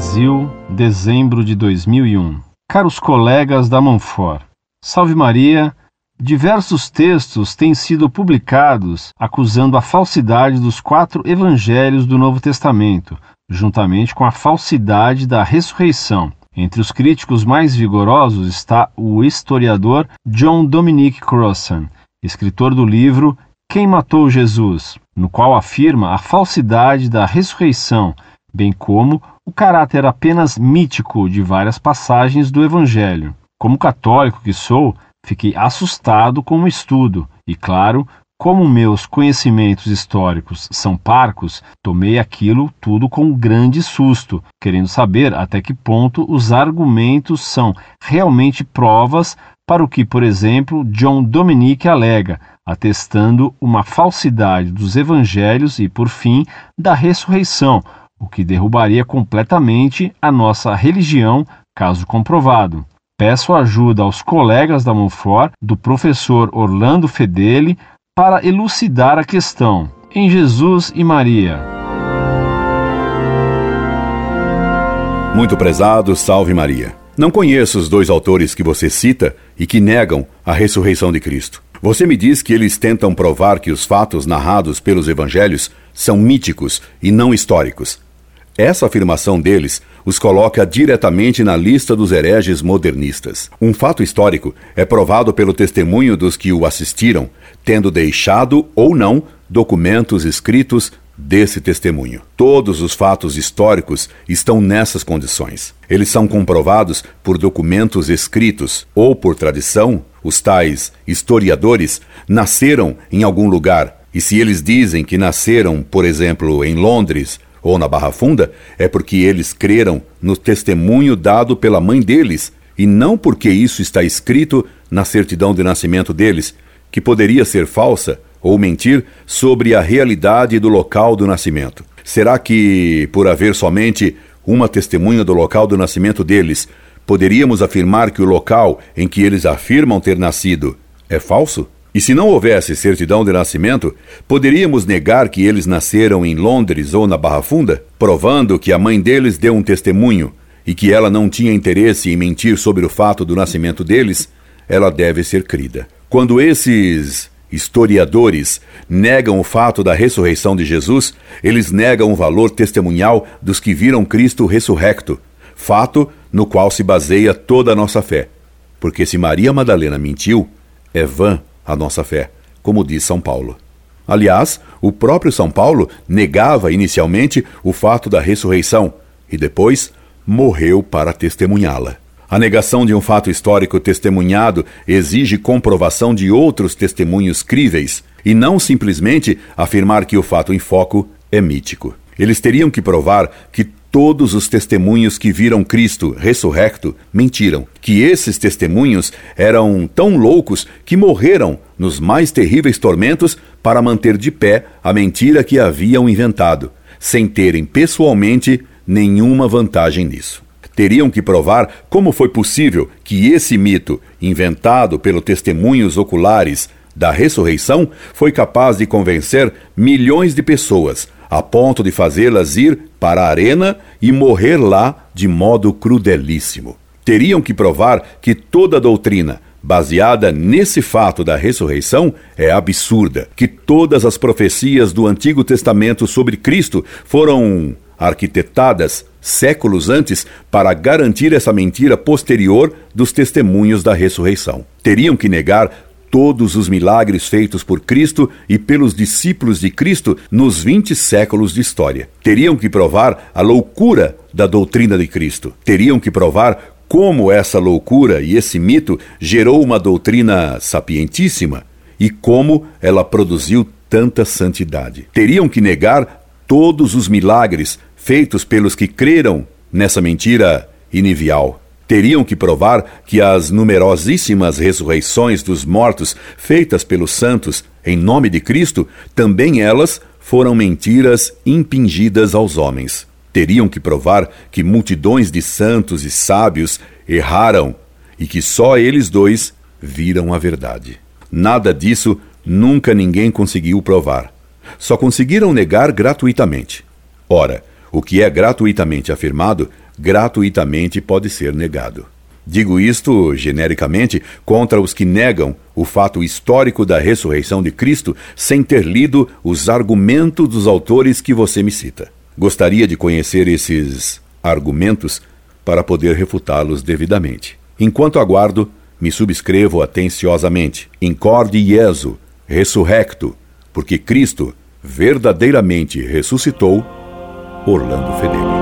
Brasil, dezembro de 2001. Caros colegas da Monfort, Salve Maria, diversos textos têm sido publicados acusando a falsidade dos quatro evangelhos do Novo Testamento, juntamente com a falsidade da ressurreição. Entre os críticos mais vigorosos está o historiador John Dominic Crossan, escritor do livro Quem Matou Jesus, no qual afirma a falsidade da ressurreição, bem como o caráter apenas mítico de várias passagens do Evangelho. Como católico que sou, fiquei assustado com o estudo e, claro, como meus conhecimentos históricos são parcos, tomei aquilo tudo com grande susto, querendo saber até que ponto os argumentos são realmente provas para o que, por exemplo, John Dominic alega, atestando uma falsidade dos evangelhos e, por fim, da ressurreição, o que derrubaria completamente a nossa religião, caso comprovado. Peço ajuda aos colegas da Monfort, do professor Orlando Fedeli, para elucidar a questão. Em Jesus e Maria. Muito prezado, salve Maria. Não conheço os dois autores que você cita e que negam a ressurreição de Cristo. Você me diz que eles tentam provar que os fatos narrados pelos evangelhos são míticos e não históricos. Essa afirmação deles os coloca diretamente na lista dos hereges modernistas. Um fato histórico é provado pelo testemunho dos que o assistiram, tendo deixado ou não documentos escritos desse testemunho. Todos os fatos históricos estão nessas condições. Eles são comprovados por documentos escritos ou por tradição. Os tais historiadores nasceram em algum lugar, e se eles dizem que nasceram, por exemplo, em Londres ou na Barra Funda, é porque eles creram no testemunho dado pela mãe deles, e não porque isso está escrito na certidão de nascimento deles, que poderia ser falsa ou mentir sobre a realidade do local do nascimento. Será que, por haver somente uma testemunha do local do nascimento deles, poderíamos afirmar que o local em que eles afirmam ter nascido é falso? E se não houvesse certidão de nascimento, poderíamos negar que eles nasceram em Londres ou na Barra Funda, provando que a mãe deles deu um testemunho e que ela não tinha interesse em mentir sobre o fato do nascimento deles, ela deve ser crida. Quando esses historiadores negam o fato da ressurreição de Jesus, eles negam o valor testemunhal dos que viram Cristo ressurrecto, fato no qual se baseia toda a nossa fé. Porque se Maria Madalena mentiu, é vã a nossa fé, como diz São Paulo. Aliás, o próprio São Paulo negava inicialmente o fato da ressurreição e depois morreu para testemunhá-la. A negação de um fato histórico testemunhado exige comprovação de outros testemunhos críveis e não simplesmente afirmar que o fato em foco é mítico. Eles teriam que provar que todos os testemunhos que viram Cristo ressurrecto mentiram, que esses testemunhos eram tão loucos que morreram nos mais terríveis tormentos para manter de pé a mentira que haviam inventado, sem terem pessoalmente nenhuma vantagem nisso. Teriam que provar como foi possível que esse mito, inventado pelos testemunhos oculares da ressurreição, foi capaz de convencer milhões de pessoas a ponto de fazê-las ir para a arena e morrer lá de modo crudelíssimo. Teriam que provar que toda a doutrina baseada nesse fato da ressurreição é absurda, que todas as profecias do Antigo Testamento sobre Cristo foram arquitetadas séculos antes para garantir essa mentira posterior dos testemunhos da ressurreição. Teriam que negar todos os milagres feitos por Cristo e pelos discípulos de Cristo nos 20 séculos de história. Teriam que provar a loucura da doutrina de Cristo. Teriam que provar como essa loucura e esse mito gerou uma doutrina sapientíssima e como ela produziu tanta santidade. Teriam que negar todos os milagres feitos pelos que creram nessa mentira inivial teriam que provar que as numerosíssimas ressurreições dos mortos feitas pelos santos em nome de Cristo, também elas foram mentiras impingidas aos homens. Teriam que provar que multidões de santos e sábios erraram e que só eles dois viram a verdade. Nada disso nunca ninguém conseguiu provar. Só conseguiram negar gratuitamente. Ora, o que é gratuitamente afirmado gratuitamente pode ser negado. Digo isto genericamente contra os que negam o fato histórico da ressurreição de Cristo sem ter lido os argumentos dos autores que você me cita. Gostaria de conhecer esses argumentos para poder refutá-los devidamente. Enquanto aguardo, me subscrevo atenciosamente. Incorde Ieso, ressurrecto, porque Cristo verdadeiramente ressuscitou. Orlando Fedeli.